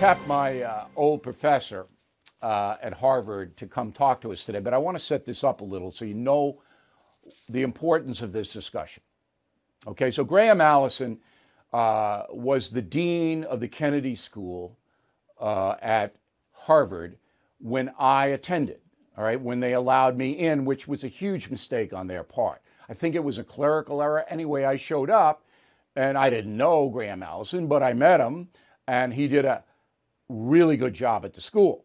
tapped my uh, old professor uh, at Harvard to come talk to us today, but I want to set this up a little so you know the importance of this discussion. Okay, so Graham Allison uh, was the dean of the Kennedy School uh, at Harvard when I attended, all right, when they allowed me in, which was a huge mistake on their part. I think it was a clerical error. Anyway, I showed up and I didn't know Graham Allison, but I met him and he did a really good job at the school.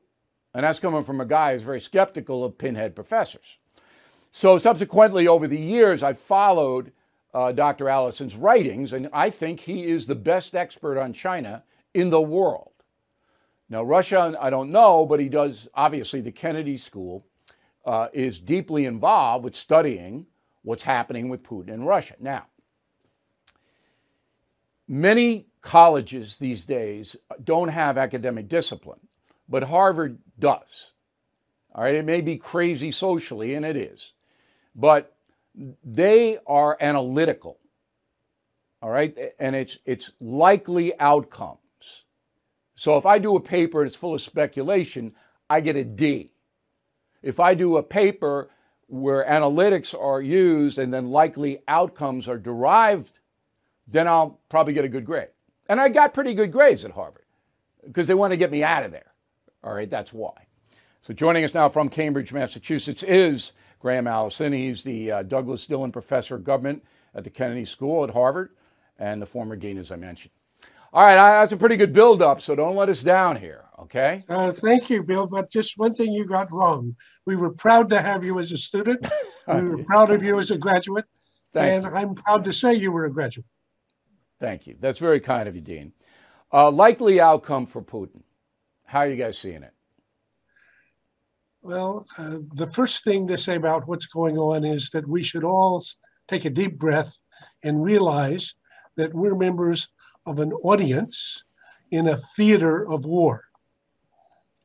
And that's coming from a guy who's very skeptical of pinhead professors. So, subsequently, over the years, I've followed uh, Dr. Allison's writings, and I think he is the best expert on China in the world. Now, Russia, I don't know, but he does, obviously, the Kennedy School uh, is deeply involved with studying what's happening with Putin in Russia. Now, many colleges these days don't have academic discipline, but Harvard does. All right, it may be crazy socially, and it is, but they are analytical. All right, and it's it's likely outcomes. So if I do a paper it's full of speculation, I get a D. If I do a paper where analytics are used and then likely outcomes are derived, then I'll probably get a good grade. And I got pretty good grades at Harvard because they want to get me out of there. All right, that's why. So joining us now from Cambridge, Massachusetts is Graham Allison. He's the uh, Douglas Dillon Professor of Government at the Kennedy School at Harvard and the former dean, as I mentioned. All right, I that's a pretty good build-up, so don't let us down here, okay? Uh, thank you, Bill. But just one thing you got wrong. We were proud to have you as a student. we were proud of you as a graduate, thank and you. I'm proud to say you were a graduate. Thank you. That's very kind of you, Dean. Uh, likely outcome for Putin. How are you guys seeing it? Well, uh, the first thing to say about what's going on is that we should all take a deep breath and realize that we're members of an audience in a theater of war.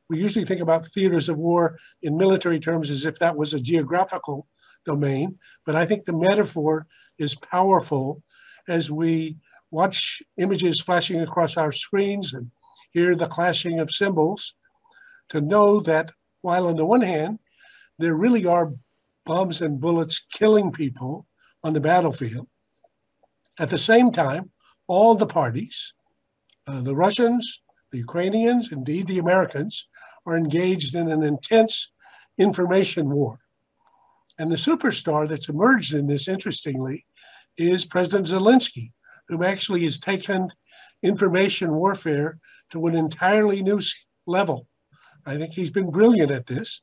We usually think about theaters of war in military terms as if that was a geographical domain, but I think the metaphor is powerful as we watch images flashing across our screens and hear the clashing of cymbals to know that while on the one hand, there really are bombs and bullets killing people on the battlefield, at the same time, all the parties, uh, the Russians, the Ukrainians, indeed the Americans, are engaged in an intense information war. And the superstar that's emerged in this, interestingly, is President Zelensky, who actually has taken information warfare to an entirely new level. I think he's been brilliant at this.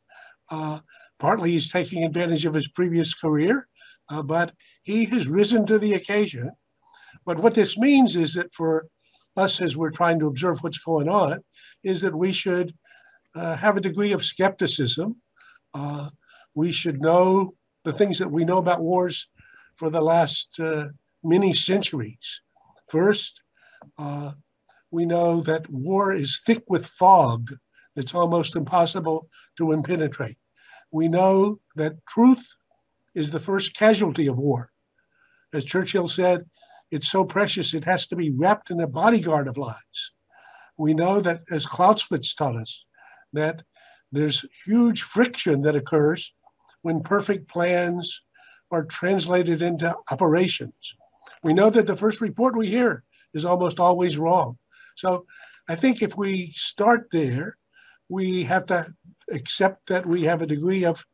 Uh, partly he's taking advantage of his previous career, uh, but he has risen to the occasion. But what this means is that for us, as we're trying to observe what's going on, is that we should uh, have a degree of skepticism. Uh, we should know the things that we know about wars for the last uh, many centuries. First, uh, we know that war is thick with fog that's almost impossible to impenetrate. We know that truth is the first casualty of war. As Churchill said, it's so precious it has to be wrapped in a bodyguard of lies. We know that, as Clausewitz taught us, that there's huge friction that occurs when perfect plans are translated into operations. We know that the first report we hear is almost always wrong. So I think if we start there, we have to accept that we have a degree of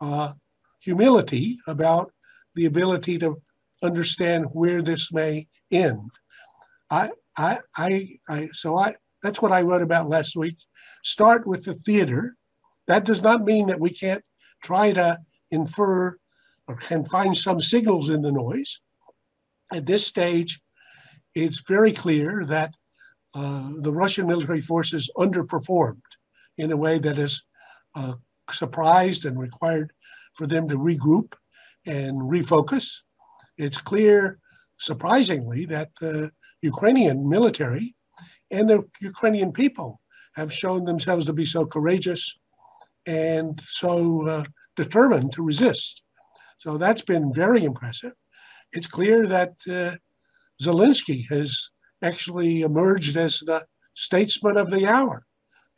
uh, humility about the ability to understand where this may end. I, I, I, I, so I, that's what I wrote about last week. Start with the theater. That does not mean that we can't try to infer or can find some signals in the noise. At this stage, it's very clear that uh, the Russian military forces underperformed in a way that has uh, surprised and required for them to regroup and refocus. It's clear, surprisingly, that the Ukrainian military and the Ukrainian people have shown themselves to be so courageous and so uh, determined to resist. So that's been very impressive it's clear that uh, Zelensky has actually emerged as the statesman of the hour.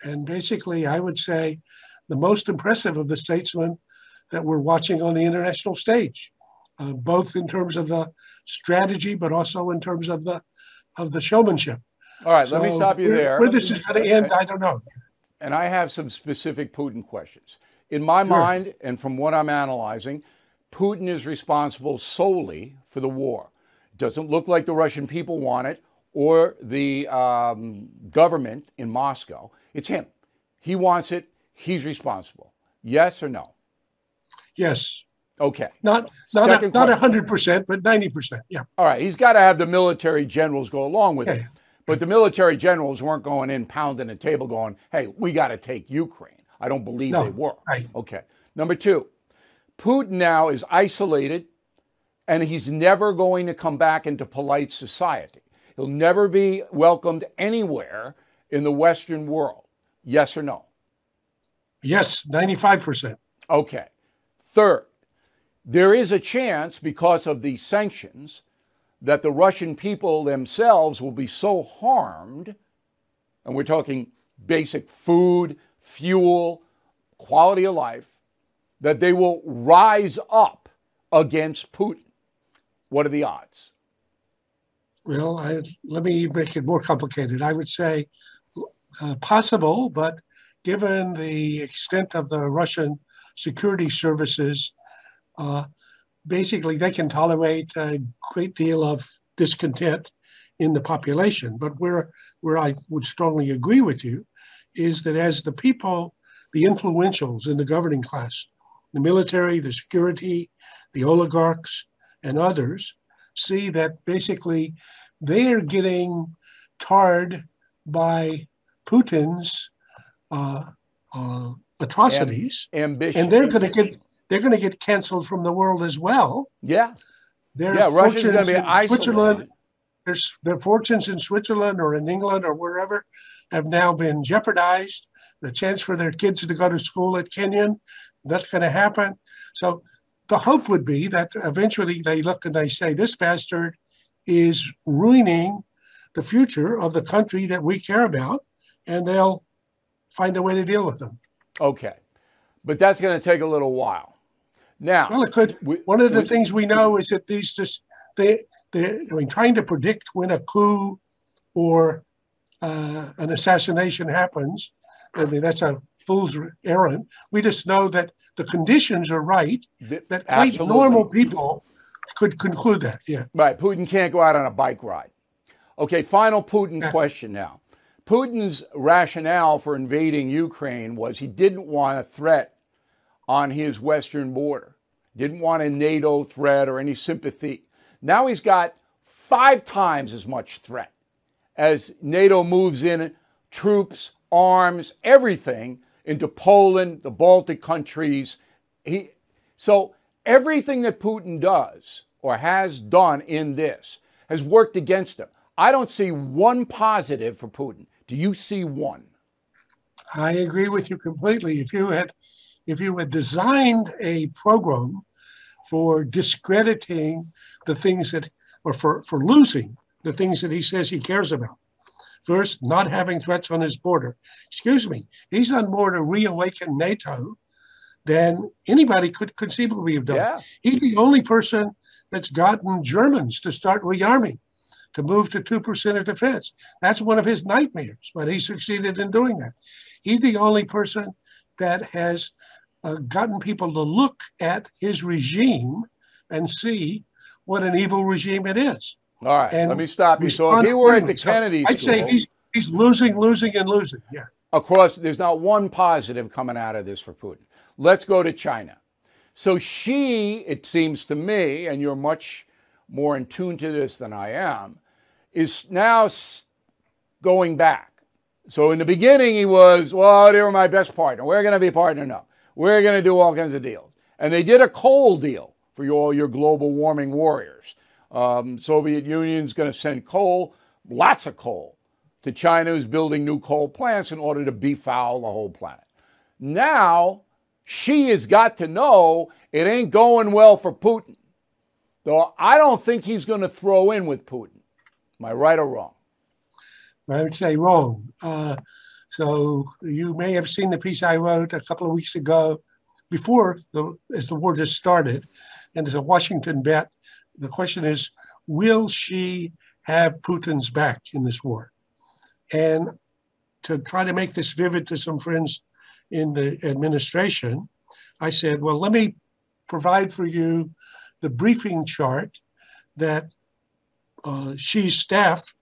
And basically, I would say the most impressive of the statesmen that we're watching on the international stage, uh, both in terms of the strategy, but also in terms of the of the showmanship. All right, so let me stop you where, there. Where this is going to end, I don't know. And I have some specific Putin questions. In my sure. mind, and from what I'm analyzing, Putin is responsible solely for the war. It doesn't look like the Russian people want it or the um, government in Moscow. It's him. He wants it. He's responsible. Yes or no? Yes. Okay. Not not a, not hundred percent, but ninety percent. Yeah. All right. He's got to have the military generals go along with it. But the military generals weren't going in pounding the table, going, "Hey, we got to take Ukraine." I don't believe no, they were. Right. Okay. Number two, Putin now is isolated, and he's never going to come back into polite society. He'll never be welcomed anywhere in the Western world. Yes or no? Yes, 95%. Okay. Third, there is a chance because of these sanctions that the Russian people themselves will be so harmed, and we're talking basic food, fuel, quality of life, that they will rise up against Putin. What are the odds? Well, I, let me make it more complicated. I would say uh, possible, but given the extent of the Russian security services, uh, basically they can tolerate a great deal of discontent in the population. But where where I would strongly agree with you is that as the people, the influentials in the governing class, the military, the security, the oligarchs, and others, see that basically they are getting tarred by Putin's uh, uh, atrocities, Am- ambition, and they're going to get they're going to get canceled from the world as well. Yeah, their yeah. Russia's going to be in Switzerland. Their, their fortunes in Switzerland or in England or wherever have now been jeopardized. The chance for their kids to go to school at Kenyon, that's going to happen. So the hope would be that eventually they look and they say, this bastard is ruining the future of the country that we care about, and they'll find a way to deal with them. Okay. But that's going to take a little while. Now, well, it could. We, one of the we, things we know is that these just they they I mean trying to predict when a coup or uh, an assassination happens. I mean that's a fool's errand. We just know that the conditions are right. That quite normal people could conclude that. Yeah. Right. Putin can't go out on a bike ride. Okay. Final Putin question now. Putin's rationale for invading Ukraine was he didn't want a threat on his western border, didn't want a NATO threat or any sympathy. Now he's got five times as much threat as NATO moves in troops, arms, everything into Poland, the Baltic countries. He, so everything that Putin does or has done in this has worked against him. I don't see one positive for Putin. Do you see one? I agree with you completely. If you had if you had designed a program for discrediting the things that or for, for losing the things that he says he cares about. First, not having threats on his border. Excuse me, he's on more to reawaken NATO than anybody could conceivably have done. Yeah. He's the only person that's gotten Germans to start rearming to move to 2% of defense. That's one of his nightmares, but he succeeded in doing that. He's the only person that has uh, gotten people to look at his regime and see what an evil regime it is. All right, and let me stop you. So if he were at the Kennedy I'd say he's, he's losing, losing, and losing. Yeah. Across, there's not one positive coming out of this for Putin. Let's go to China. So Xi, it seems to me, and you're much more in tune to this than I am, is now going back. So in the beginning, he was, well, they were my best partner. We're going to be a partner now. We're going to do all kinds of deals. And they did a coal deal for you, all your global warming warriors. Um, Soviet Union's going to send coal, lots of coal, to China, who's building new coal plants in order to befoul the whole planet. Now, Xi has got to know it ain't going well for Putin. Though I don't think he's going to throw in with Putin. Am I right or wrong? I would say wrong. Uh, so you may have seen the piece I wrote a couple of weeks ago before the, as the war just started. And there's a Washington bet. The question is, will Xi have Putin's back in this war? And to try to make this vivid to some friends in the administration, I said, well, let me provide for you the briefing chart that uh, Xi's staff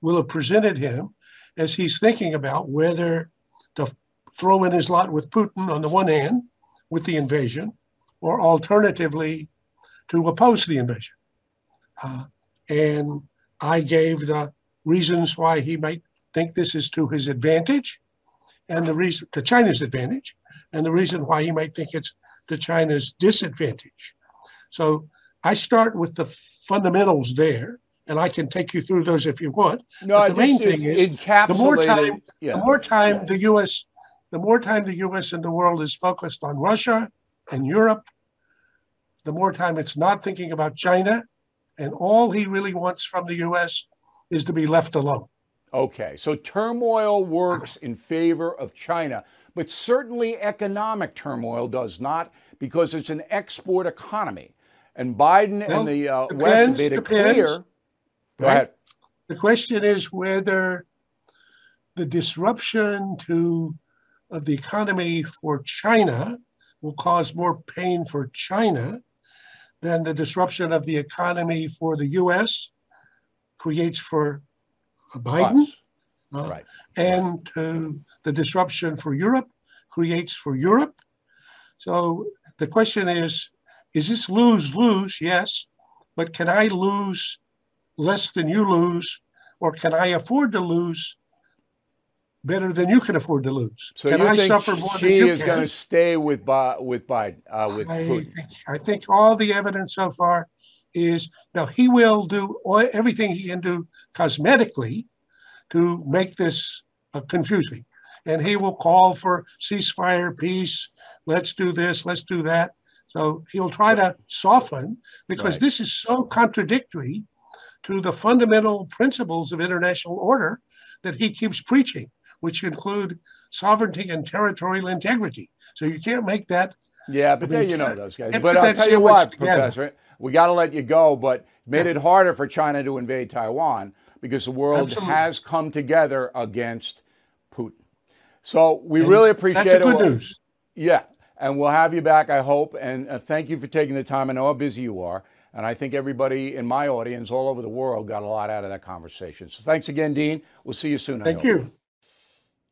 will have presented him as he's thinking about whether to throw in his lot with Putin on the one hand, with the invasion, or alternatively to oppose the invasion. Uh, and I gave the reasons why he might think this is to his advantage and the reason to China's advantage, and the reason why he might think it's to China's disadvantage. So I start with the fundamentals there, and I can take you through those if you want. No, but the main thing is the more time, yeah. the more time the U.S. the more time the U.S. and the world is focused on Russia and Europe, the more time it's not thinking about China, and all he really wants from the U.S. is to be left alone. Okay, so turmoil works in favor of China, but certainly economic turmoil does not because it's an export economy. And Biden well, and the uh, depends, West made it depends, clear. Go right? ahead. The question is whether the disruption to of the economy for China will cause more pain for China than the disruption of the economy for the U.S. creates for Biden, uh, right. and the disruption for Europe creates for Europe. So the question is, is this lose lose? Yes, but can I lose less than you lose, or can I afford to lose better than you can afford to lose? So can you I think suffer more Xi is going to stay with with Biden uh, with I Putin? Think, I think all the evidence so far is now he will do all, everything he can do cosmetically to make this uh, confusing. And he will call for ceasefire, peace, let's do this, let's do that. So he'll try to soften because right. this is so contradictory to the fundamental principles of international order that he keeps preaching, which include sovereignty and territorial integrity. So you can't make that. Yeah, but there you know those guys. But I'll tell you what, together. Professor, we got to let you go, but made it harder for China to invade Taiwan because the world Absolutely. has come together against Putin. So we and really appreciate that's it. Good news. Yeah, and we'll have you back, I hope. And uh, thank you for taking the time. I know how busy you are. And I think everybody in my audience all over the world got a lot out of that conversation. So thanks again, Dean. We'll see you soon. Thank you.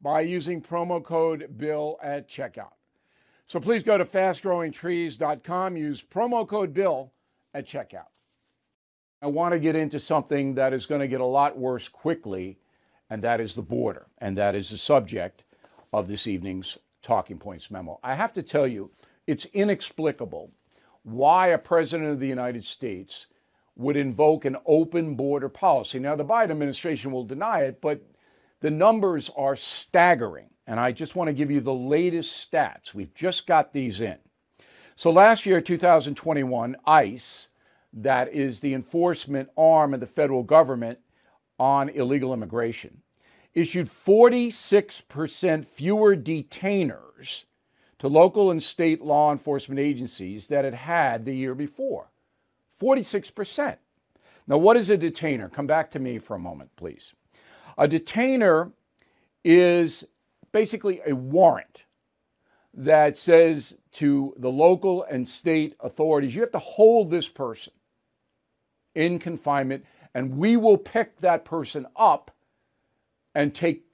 by using promo code BILL at checkout. So please go to fastgrowingtrees.com, use promo code BILL at checkout. I want to get into something that is going to get a lot worse quickly, and that is the border. And that is the subject of this evening's Talking Points memo. I have to tell you, it's inexplicable why a president of the United States would invoke an open border policy. Now, the Biden administration will deny it, but the numbers are staggering. And I just want to give you the latest stats. We've just got these in. So last year, 2021, ICE, that is the enforcement arm of the federal government on illegal immigration, issued 46% fewer detainers to local and state law enforcement agencies that it had the year before. 46%. Now, what is a detainer? Come back to me for a moment, please. A detainer is basically a warrant that says to the local and state authorities, you have to hold this person in confinement, and we will pick that person up and take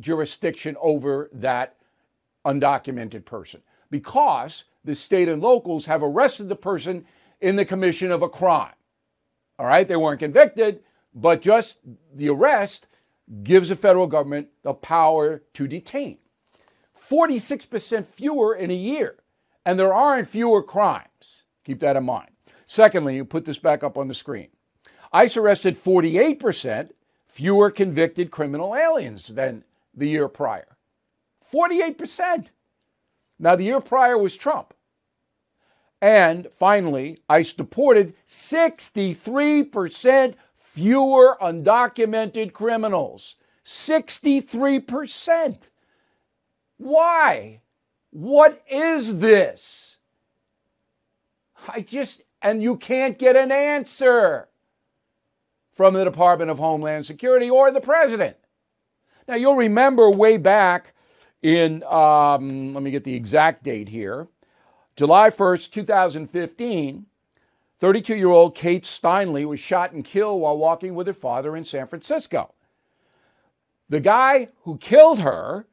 jurisdiction over that undocumented person because the state and locals have arrested the person in the commission of a crime. All right, they weren't convicted, but just the arrest gives the federal government the power to detain. 46% fewer in a year, and there aren't fewer crimes. Keep that in mind. Secondly, you put this back up on the screen. ICE arrested 48% fewer convicted criminal aliens than the year prior. 48%. Now, the year prior was Trump. And finally, ICE deported 63% fewer undocumented criminals. 63%. Why? What is this? I just, and you can't get an answer from the Department of Homeland Security or the president. Now, you'll remember way back in, um, let me get the exact date here, July 1st, 2015, 32 year old Kate Steinle was shot and killed while walking with her father in San Francisco. The guy who killed her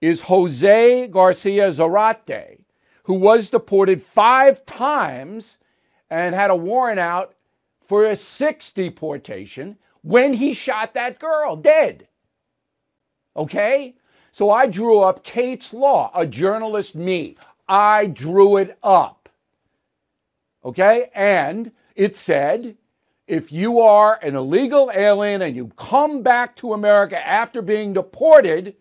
is Jose Garcia Zarate, who was deported five times and had a warrant out for a sixth deportation when he shot that girl dead. Okay? So I drew up Kate's Law, a journalist, me. I drew it up. Okay? And it said if you are an illegal alien and you come back to America after being deported,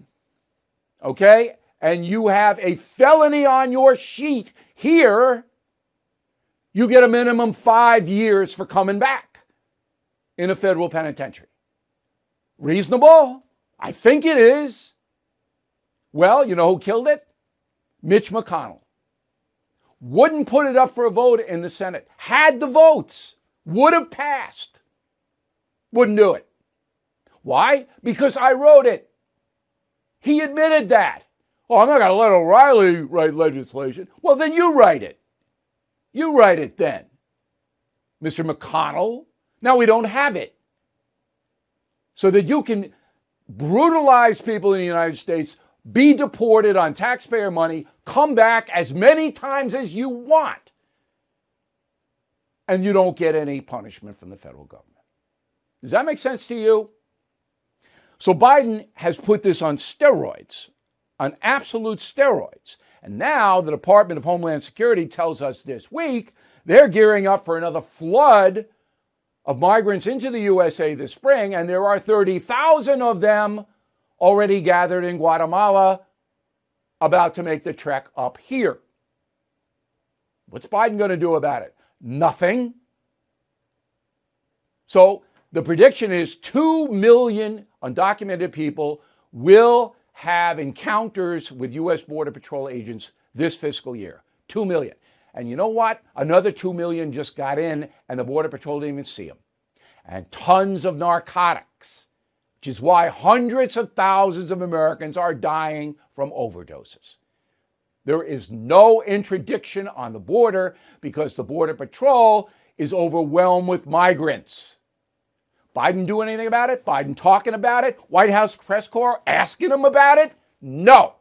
okay, and you have a felony on your sheet here, you get a minimum five years for coming back in a federal penitentiary. Reasonable? I think it is. Well, you know who killed it? Mitch McConnell. Wouldn't put it up for a vote in the Senate. Had the votes, would have passed. Wouldn't do it. Why? Because I wrote it. He admitted that. Oh, I'm not going to let O'Reilly write legislation. Well, then you write it. You write it then, Mr. McConnell. Now we don't have it. So that you can brutalize people in the United States, be deported on taxpayer money, come back as many times as you want, and you don't get any punishment from the federal government. Does that make sense to you? So Biden has put this on steroids, on absolute steroids. And now the Department of Homeland Security tells us this week they're gearing up for another flood of migrants into the USA this spring, and there are 30,000 of them already gathered in Guatemala about to make the trek up here. What's Biden going to do about it? Nothing. So the prediction is 2 million undocumented people will have encounters with U.S. Border Patrol agents this fiscal year. 2 million. And you know what? Another 2 million just got in, and the Border Patrol didn't even see them. And tons of narcotics, which is why hundreds of thousands of Americans are dying from overdoses. There is no interdiction on the border because the Border Patrol is overwhelmed with migrants. Biden doing anything about it? Biden talking about it? White House press corps asking him about it? No.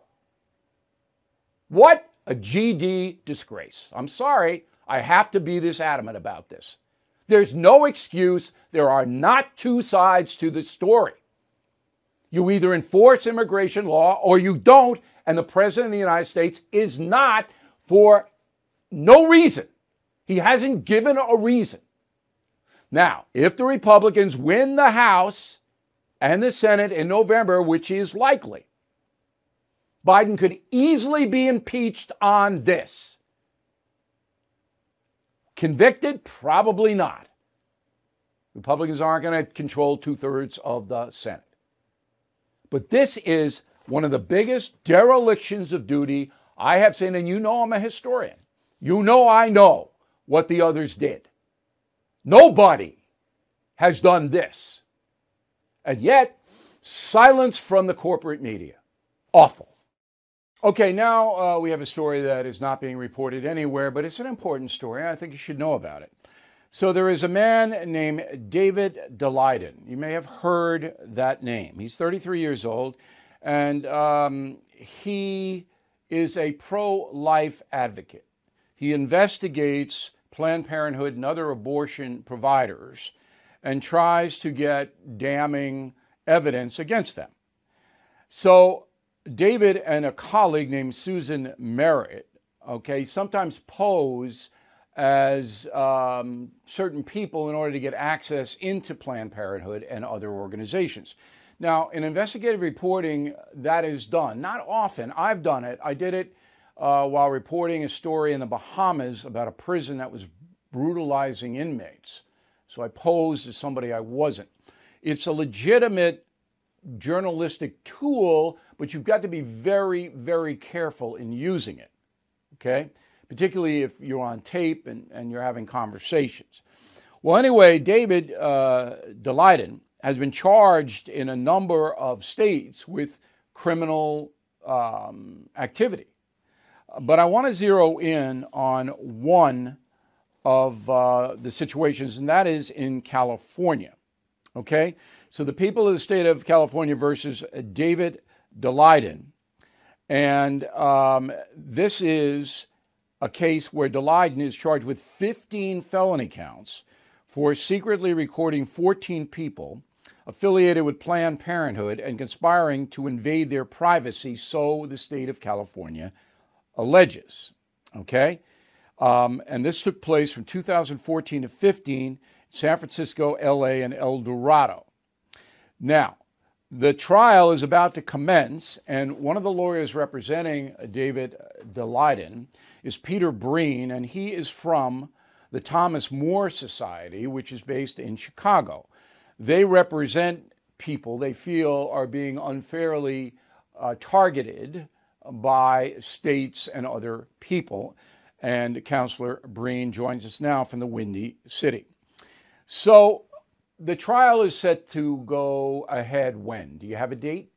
What a GD disgrace. I'm sorry, I have to be this adamant about this. There's no excuse. There are not two sides to the story. You either enforce immigration law or you don't, and the President of the United States is not for no reason. He hasn't given a reason. Now, if the Republicans win the House and the Senate in November, which is likely, Biden could easily be impeached on this. Convicted? Probably not. Republicans aren't going to control two thirds of the Senate. But this is one of the biggest derelictions of duty I have seen, and you know I'm a historian. You know I know what the others did. Nobody has done this. And yet, Silence from the corporate media. Awful. Okay, now uh, we have a story that is not being reported anywhere, but it's an important story. I think you should know about it. So there is a man named David Daleiden. You may have heard that name. He's 33 years old, and um, he is a pro life advocate. He investigates Planned Parenthood and other abortion providers and tries to get damning evidence against them. So David and a colleague named Susan Merritt, okay, sometimes pose as um, certain people in order to get access into Planned Parenthood and other organizations. Now, in investigative reporting, that is done. Not often. I've done it. I did it uh, while reporting a story in the Bahamas about a prison that was brutalizing inmates. So I posed as somebody I wasn't. It's a legitimate journalistic tool, but you've got to be very, very careful in using it. Okay? Particularly if you're on tape and, and you're having conversations. Well, anyway, David uh, Daleiden has been charged in a number of states with criminal um, activity. But I want to zero in on one of uh, the situations, and that is in California. Okay? So the people of the state of California versus David Daleiden. And um, this is a case where Daleiden is charged with 15 felony counts for secretly recording 14 people affiliated with Planned Parenthood and conspiring to invade their privacy, so the state of California alleges. Okay? Um, and this took place from 2014 to 15, San Francisco, LA, and El Dorado. Now, the trial is about to commence, and one of the lawyers representing David Daleiden is Peter Breen, and he is from the Thomas More Society, which is based in Chicago. They represent people they feel are being unfairly uh, targeted by states and other people. And Counselor Breen joins us now from the Windy City. So, the trial is set to go ahead when? Do you have a date?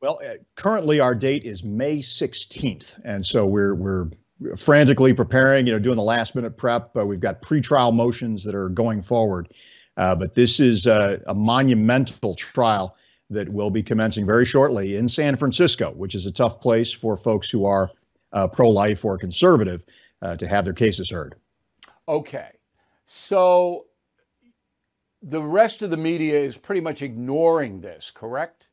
Well, uh, currently our date is May 16th, and so we're we're frantically preparing. You know, doing the last minute prep. Uh, we've got pretrial motions that are going forward, uh, but this is a, a monumental trial that will be commencing very shortly in San Francisco, which is a tough place for folks who are uh, pro-life or conservative uh, to have their cases heard. Okay, so the rest of the media is pretty much ignoring this, correct?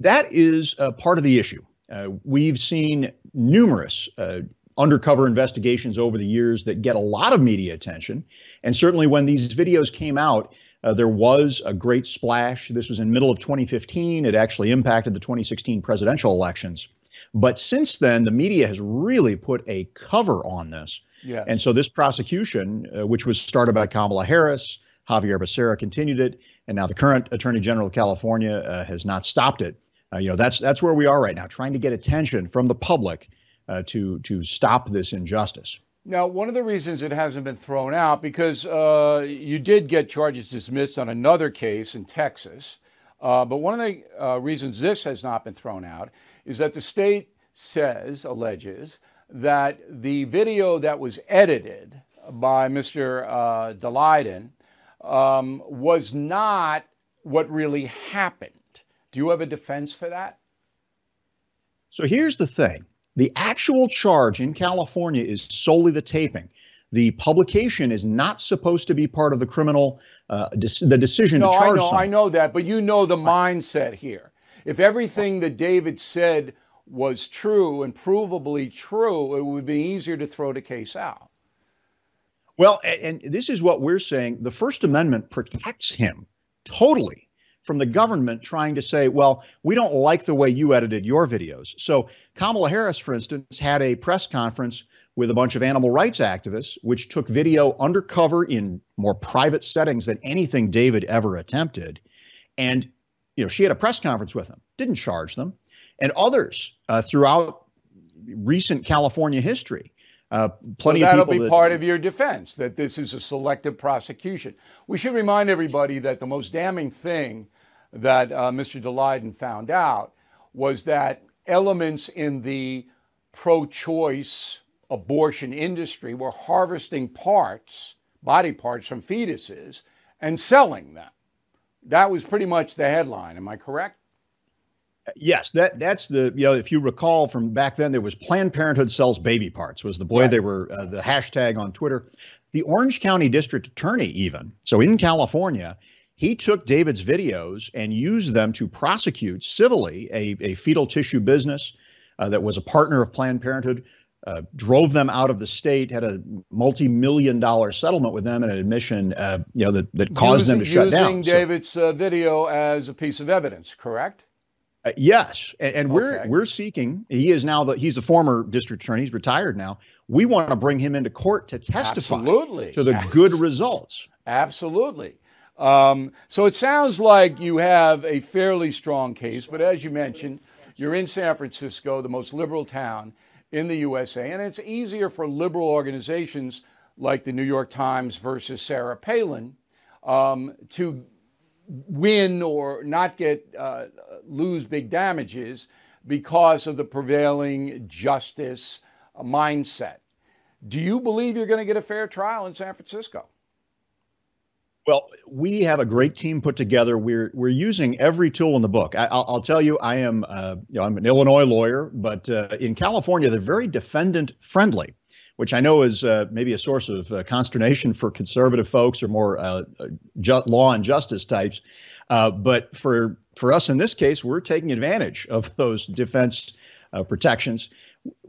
That is uh, part of the issue. Uh, we've seen numerous uh, undercover investigations over the years that get a lot of media attention. And certainly when these videos came out, uh, there was a great splash. This was in middle of 2015. It actually impacted the 2016 presidential elections. But since then, the media has really put a cover on this. Yeah. And so this prosecution, uh, which was started by Kamala Harris, Xavier Becerra continued it, and now the current Attorney General of California uh, has not stopped it. Uh, you know, that's that's where we are right now, trying to get attention from the public uh, to to stop this injustice. Now, one of the reasons it hasn't been thrown out because uh, you did get charges dismissed on another case in Texas, uh, but one of the reasons this has not been thrown out is that the state says alleges that the video that was edited by Mr. Uh, um, was not what really happened. Do you have a defense for that? So here's the thing the actual charge in California is solely the taping. The publication is not supposed to be part of the criminal, uh, de- the decision no, to charge. I know, someone. I know that, but you know the mindset here. If everything that David said was true and provably true, it would be easier to throw the case out. Well, and this is what we're saying the First Amendment protects him totally from the government trying to say, well, we don't like the way you edited your videos. So, Kamala Harris, for instance, had a press conference with a bunch of animal rights activists, which took video undercover in more private settings than anything David ever attempted. And, you know, she had a press conference with them, didn't charge them and others uh, throughout recent California history. Uh, plenty so that'll people. be that, part of your defense that this is a selective prosecution. We should remind everybody that the most damning thing that uh, Mr. Daleiden found out was that elements in the pro-choice abortion industry were harvesting parts, body parts from fetuses, and selling them. That was pretty much the headline. Am I correct? Yes, that that's the you know if you recall from back then there was Planned Parenthood sells baby parts was the boy right. they were uh, the hashtag on Twitter. The Orange County District Attorney even so in California he took David's videos and used them to prosecute civilly a, a fetal tissue business uh, that was a partner of Planned Parenthood. Uh, drove them out of the state, had a multi-million dollar settlement with them, and an admission, uh, you know, that, that caused using, them to shut down. Using David's so, video as a piece of evidence, correct? Uh, yes, and, and we're okay. we're seeking. He is now the he's a former district attorney. He's retired now. We want to bring him into court to testify Absolutely. to the good results. Absolutely. Um, so it sounds like you have a fairly strong case, but as you mentioned, you're in San Francisco, the most liberal town in the USA, and it's easier for liberal organizations like the New York Times versus Sarah Palin um, to win or not get uh, lose big damages because of the prevailing justice mindset. Do you believe you're going to get a fair trial in San Francisco? Well, we have a great team put together. We're we're using every tool in the book. I, will tell you, I am uh, you know I'm an Illinois lawyer, but uh, in California they're very defendant friendly, which I know is uh, maybe a source of uh, consternation for conservative folks or more uh, ju- law and justice types. Uh, but for for us in this case, we're taking advantage of those defense protections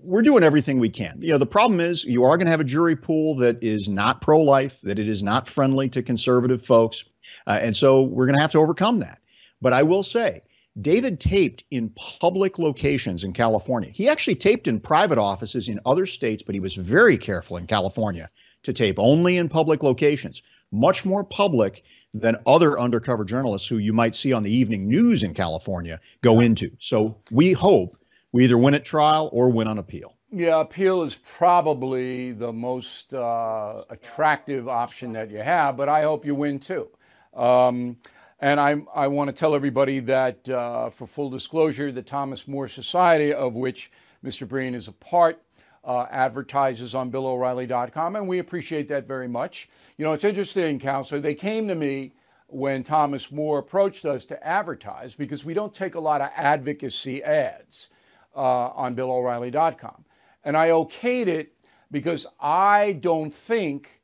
we're doing everything we can. You know, the problem is you are going to have a jury pool that is not pro life, that it is not friendly to conservative folks. Uh, and so we're going to have to overcome that. But I will say, David taped in public locations in California. He actually taped in private offices in other states, but he was very careful in California to tape only in public locations, much more public than other undercover journalists who you might see on the evening news in California go into. So we hope we either win at trial or win on appeal. Yeah, appeal is probably the most uh, attractive option that you have, but I hope you win too. Um, and I, I want to tell everybody that, uh, for full disclosure, the Thomas More Society, of which Mr. Breen is a part, uh, advertises on BillO'Reilly.com, and we appreciate that very much. You know, it's interesting, Counselor. They came to me when Thomas More approached us to advertise because we don't take a lot of advocacy ads uh, on BillO'Reilly.com. And I okayed it because I don't think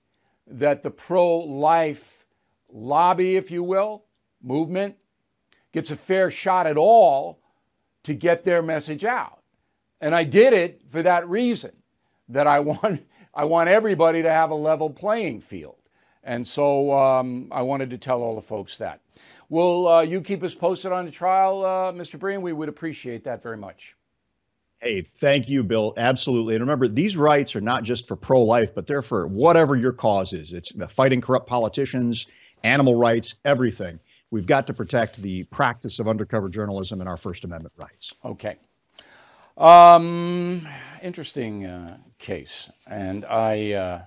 that the pro life lobby, if you will, movement, gets a fair shot at all to get their message out. And I did it for that reason that I want, I want everybody to have a level playing field. And so um, I wanted to tell all the folks that. Will uh, you keep us posted on the trial, uh, Mr. Breen? We would appreciate that very much. Hey, thank you, Bill. Absolutely. And remember, these rights are not just for pro life, but they're for whatever your cause is. It's fighting corrupt politicians, animal rights, everything. We've got to protect the practice of undercover journalism and our First Amendment rights. Okay. Um, interesting uh, case. And I, uh,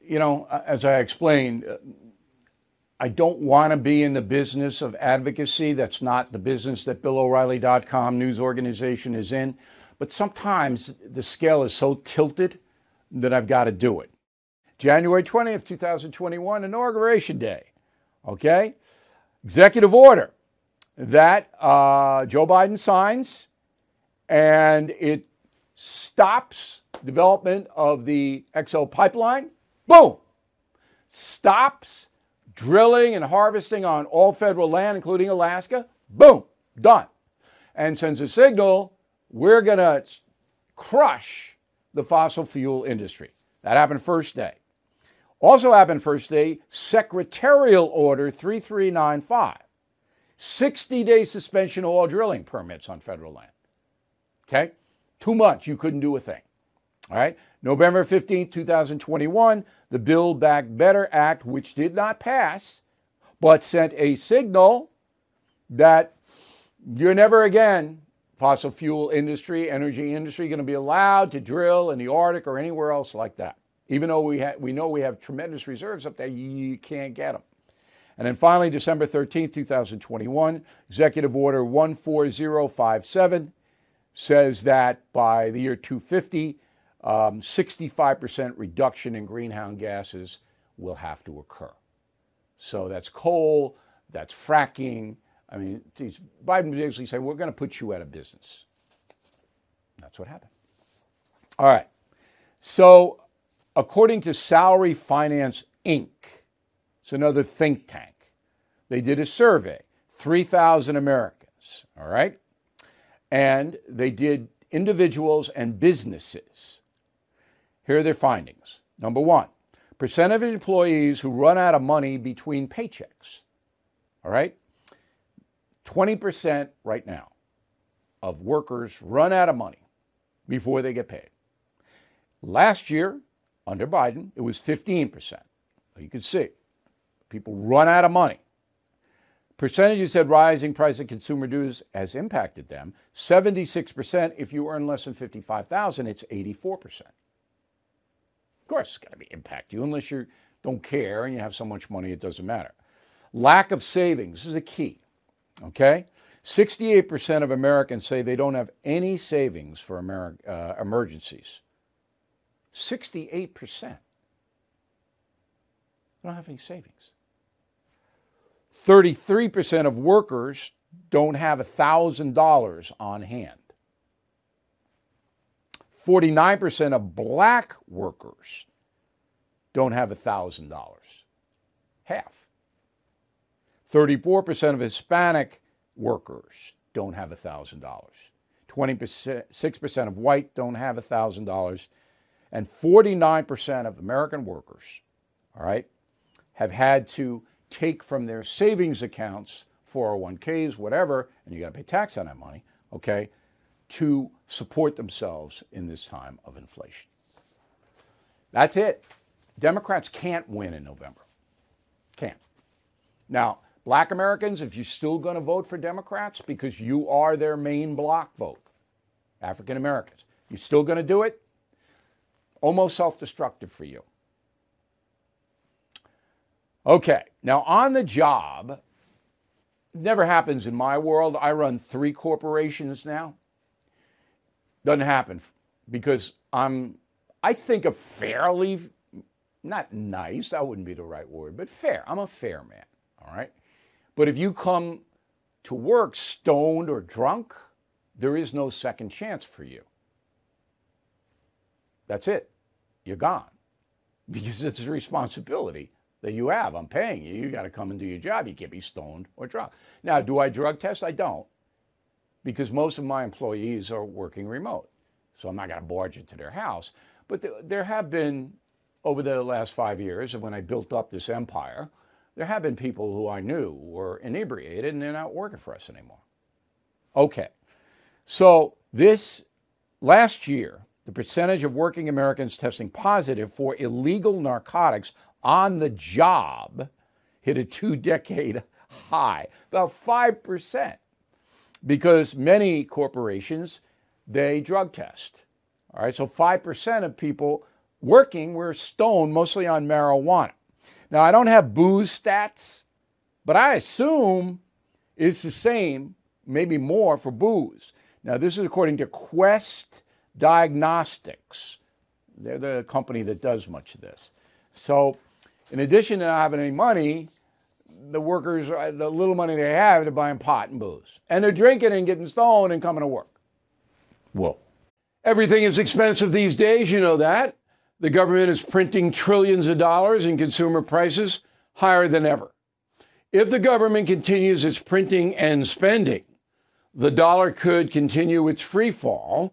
you know, as I explained, uh, I don't want to be in the business of advocacy. That's not the business that BillO'Reilly.com news organization is in. But sometimes the scale is so tilted that I've got to do it. January 20th, 2021, Inauguration Day. Okay? Executive order that uh, Joe Biden signs, and it stops development of the XL pipeline. Boom! Stops drilling and harvesting on all federal land, including Alaska, boom, done. And sends a signal we're going to crush the fossil fuel industry. That happened first day. Also happened first day, Secretarial Order 3395. 60 day suspension of all drilling permits on federal land. Okay? Two months, you couldn't do a thing. All right. November 15, 2021, the Build Back Better Act, which did not pass, but sent a signal that you're never again fossil fuel industry, energy industry, going to be allowed to drill in the Arctic or anywhere else like that. Even though we, ha- we know we have tremendous reserves up there, you can't get them. And then finally, December 13th, 2021, Executive Order 14057 says that by the year 250, um, 65% reduction in greenhouse gases will have to occur. So that's coal, that's fracking. I mean, geez, Biden basically said, we're going to put you out of business. That's what happened. All right. So, according to Salary Finance Inc., it's another think tank, they did a survey, 3,000 Americans, all right? And they did individuals and businesses. Here are their findings. Number one, percent of employees who run out of money between paychecks. All right? 20% right now of workers run out of money before they get paid. Last year, under Biden, it was 15%. You can see people run out of money. Percentages said rising price of consumer dues has impacted them. 76% if you earn less than 55,000, it's 84%. Of course, it's going to impact you unless you don't care and you have so much money it doesn't matter. Lack of savings is a key. Okay? 68% of Americans say they don't have any savings for Ameri- uh, emergencies. 68%. They don't have any savings. 33% of workers don't have $1,000 on hand. 49% of black workers don't have $1,000. Half. 34% of Hispanic workers don't have $1,000. 26% of white don't have $1,000. And 49% of American workers, all right, have had to take from their savings accounts, 401ks, whatever, and you got to pay tax on that money, okay, to support themselves in this time of inflation. That's it. Democrats can't win in November. Can't. Now, black Americans, if you're still going to vote for Democrats because you are their main block vote, African Americans, you're still going to do it? Almost self destructive for you. Okay, now on the job, never happens in my world. I run three corporations now. Doesn't happen because I'm, I think, a fairly, not nice, that wouldn't be the right word, but fair. I'm a fair man, all right? But if you come to work stoned or drunk, there is no second chance for you. That's it. You're gone because it's a responsibility that you have. I'm paying you. You got to come and do your job. You can't be stoned or drunk. Now, do I drug test? I don't because most of my employees are working remote. So I'm not going to barge into their house. But th- there have been, over the last five years, and when I built up this empire, there have been people who I knew were inebriated and they're not working for us anymore. Okay. So this last year, the percentage of working Americans testing positive for illegal narcotics on the job hit a two decade high, about 5% because many corporations they drug test. All right, so 5% of people working were stoned mostly on marijuana. Now, I don't have booze stats, but I assume it's the same, maybe more for booze. Now, this is according to Quest Diagnostics. They're the company that does much of this. So, in addition to not having any money, the workers, uh, the little money they have, they're buying pot and booze. And they're drinking and getting stoned and coming to work. Whoa. Everything is expensive these days, you know that. The government is printing trillions of dollars and consumer prices higher than ever. If the government continues its printing and spending, the dollar could continue its free fall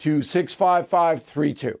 to 65532.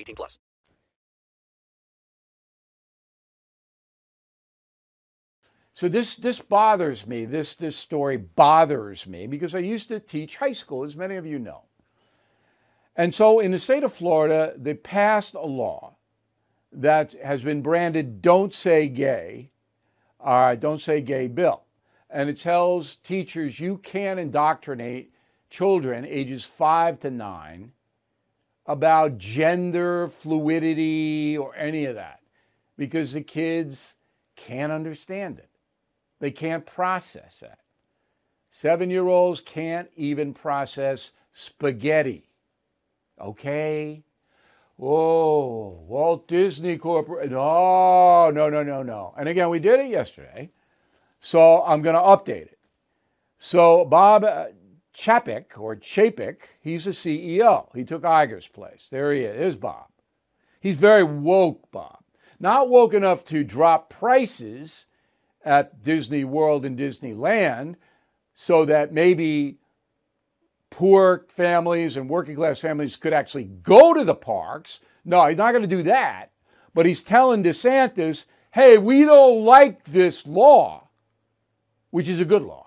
18 plus. So this this bothers me. This this story bothers me because I used to teach high school, as many of you know. And so in the state of Florida, they passed a law that has been branded "Don't Say Gay," uh, "Don't Say Gay" bill, and it tells teachers you can indoctrinate children ages five to nine about gender fluidity or any of that because the kids can't understand it. They can't process that. Seven year olds can't even process spaghetti. Okay? Oh, Walt Disney Corporation. No, no, no, no, no. And again, we did it yesterday. So I'm going to update it. So Bob uh, Chapek or Chapek, he's the CEO. He took Iger's place. There he is. Bob. He's very woke, Bob. Not woke enough to drop prices at Disney World and Disneyland so that maybe poor families and working class families could actually go to the parks. No, he's not going to do that. But he's telling DeSantis, hey, we don't like this law, which is a good law.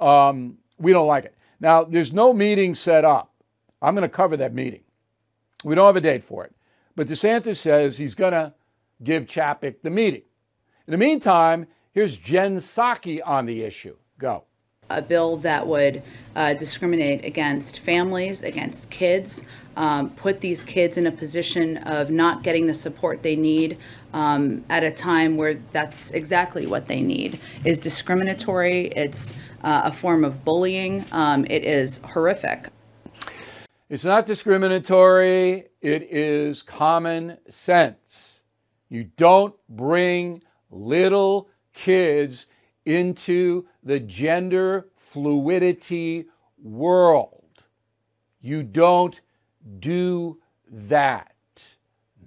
Um, we don't like it. Now, there's no meeting set up. I'm going to cover that meeting. We don't have a date for it. But DeSantis says he's going to give Chapek the meeting. In the meantime, here's Jen Psaki on the issue. Go. A bill that would uh, discriminate against families, against kids, um, put these kids in a position of not getting the support they need um, at a time where that's exactly what they need. Is discriminatory. It's uh, a form of bullying. Um, it is horrific. It's not discriminatory. It is common sense. You don't bring little kids into the gender fluidity world. You don't do that,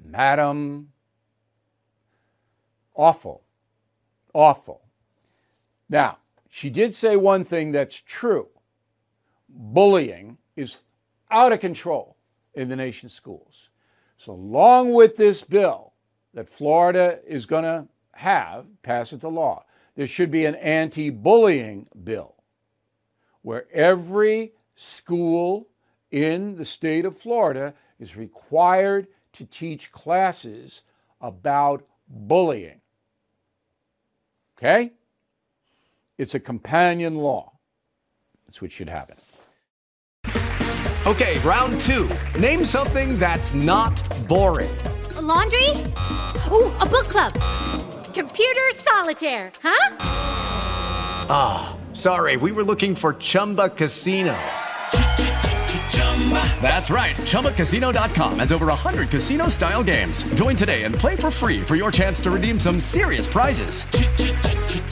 madam. Awful. Awful. Now, she did say one thing that's true bullying is out of control in the nation's schools. So, along with this bill that Florida is going to have, pass it to law, there should be an anti bullying bill where every school in the state of Florida is required to teach classes about bullying. Okay? It's a companion law. That's what should happen. Okay, round two. Name something that's not boring. A laundry? Ooh, a book club. Computer solitaire, huh? Ah, oh, sorry, we were looking for Chumba Casino. That's right. ChumbaCasino.com has over 100 casino style games. Join today and play for free for your chance to redeem some serious prizes.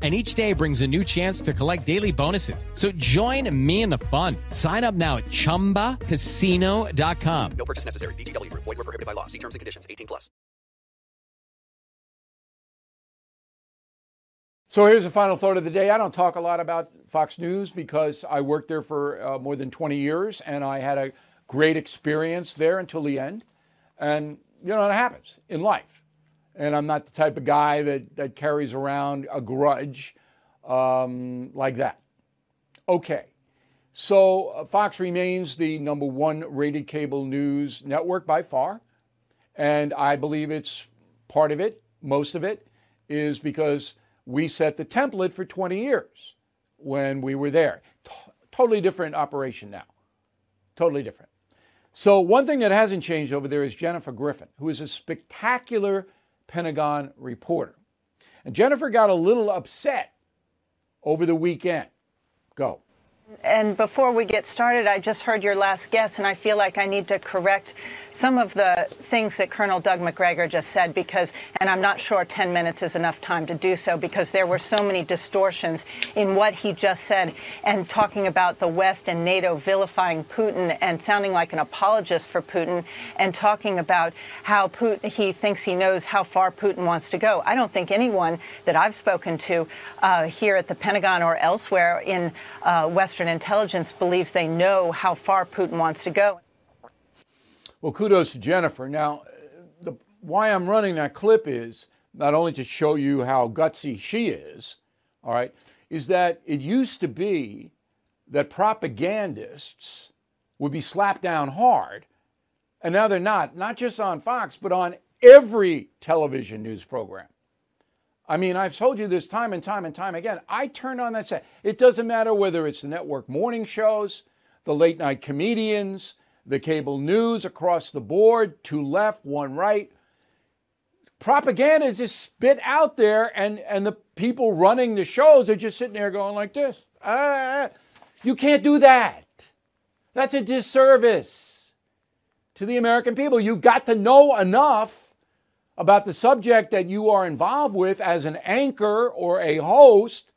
and each day brings a new chance to collect daily bonuses. So join me in the fun. Sign up now at ChumbaCasino.com. No purchase necessary. VGW. Void were prohibited by law. See terms and conditions. 18 plus. So here's the final thought of the day. I don't talk a lot about Fox News because I worked there for uh, more than 20 years, and I had a great experience there until the end. And, you know, it happens in life. And I'm not the type of guy that, that carries around a grudge um, like that. Okay. So uh, Fox remains the number one rated cable news network by far. And I believe it's part of it, most of it, is because we set the template for 20 years when we were there. T- totally different operation now. Totally different. So, one thing that hasn't changed over there is Jennifer Griffin, who is a spectacular Pentagon reporter. And Jennifer got a little upset over the weekend. Go. And before we get started, I just heard your last guess, and I feel like I need to correct some of the things that Colonel Doug Macgregor just said because, and I'm not sure 10 minutes is enough time to do so because there were so many distortions in what he just said and talking about the West and NATO vilifying Putin and sounding like an apologist for Putin and talking about how Putin, he thinks he knows how far Putin wants to go. I don't think anyone that I've spoken to uh, here at the Pentagon or elsewhere in uh, Western Western intelligence believes they know how far Putin wants to go. Well, kudos to Jennifer. Now, the, why I'm running that clip is not only to show you how gutsy she is, all right, is that it used to be that propagandists would be slapped down hard, and now they're not, not just on Fox, but on every television news program. I mean, I've told you this time and time and time again. I turn on that set. It doesn't matter whether it's the network morning shows, the late night comedians, the cable news across the board, two left, one right. Propaganda is just spit out there, and, and the people running the shows are just sitting there going like this. Ah, you can't do that. That's a disservice to the American people. You've got to know enough about the subject that you are involved with as an anchor or a host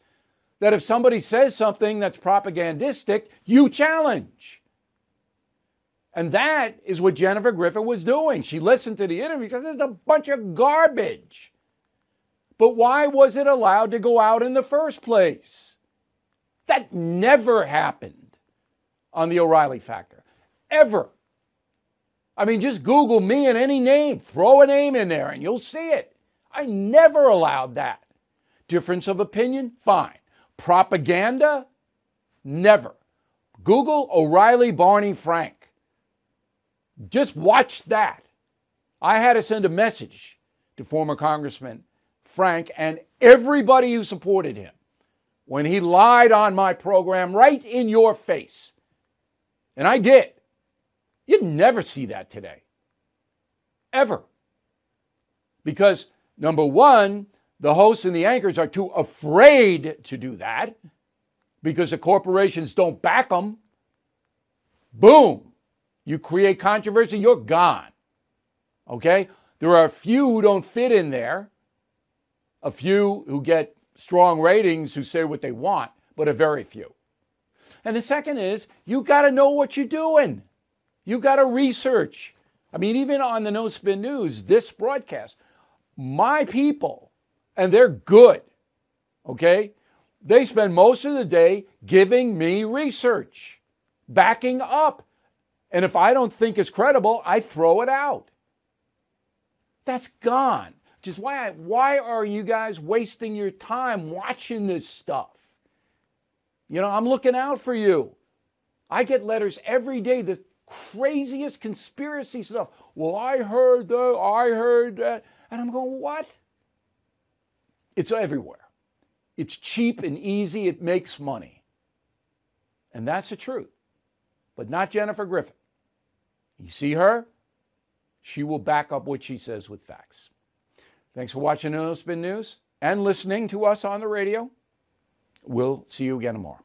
that if somebody says something that's propagandistic, you challenge. And that is what Jennifer Griffin was doing. She listened to the interview because it's a bunch of garbage. But why was it allowed to go out in the first place? That never happened on the O'Reilly factor. Ever. I mean, just Google me and any name, throw a name in there, and you'll see it. I never allowed that. Difference of opinion? Fine. Propaganda? Never. Google O'Reilly Barney Frank. Just watch that. I had to send a message to former Congressman Frank and everybody who supported him when he lied on my program right in your face. And I did. You'd never see that today. Ever. Because, number one, the hosts and the anchors are too afraid to do that because the corporations don't back them. Boom. You create controversy, you're gone. Okay? There are a few who don't fit in there, a few who get strong ratings who say what they want, but a very few. And the second is you got to know what you're doing. You got to research. I mean, even on the No Spin News, this broadcast, my people, and they're good, okay? They spend most of the day giving me research, backing up. And if I don't think it's credible, I throw it out. That's gone. Is why, why are you guys wasting your time watching this stuff? You know, I'm looking out for you. I get letters every day that craziest conspiracy stuff. Well, I heard that, I heard that. And I'm going, what? It's everywhere. It's cheap and easy, it makes money. And that's the truth. But not Jennifer Griffin. You see her? She will back up what she says with facts. Thanks for watching No Spin News and listening to us on the radio. We'll see you again tomorrow.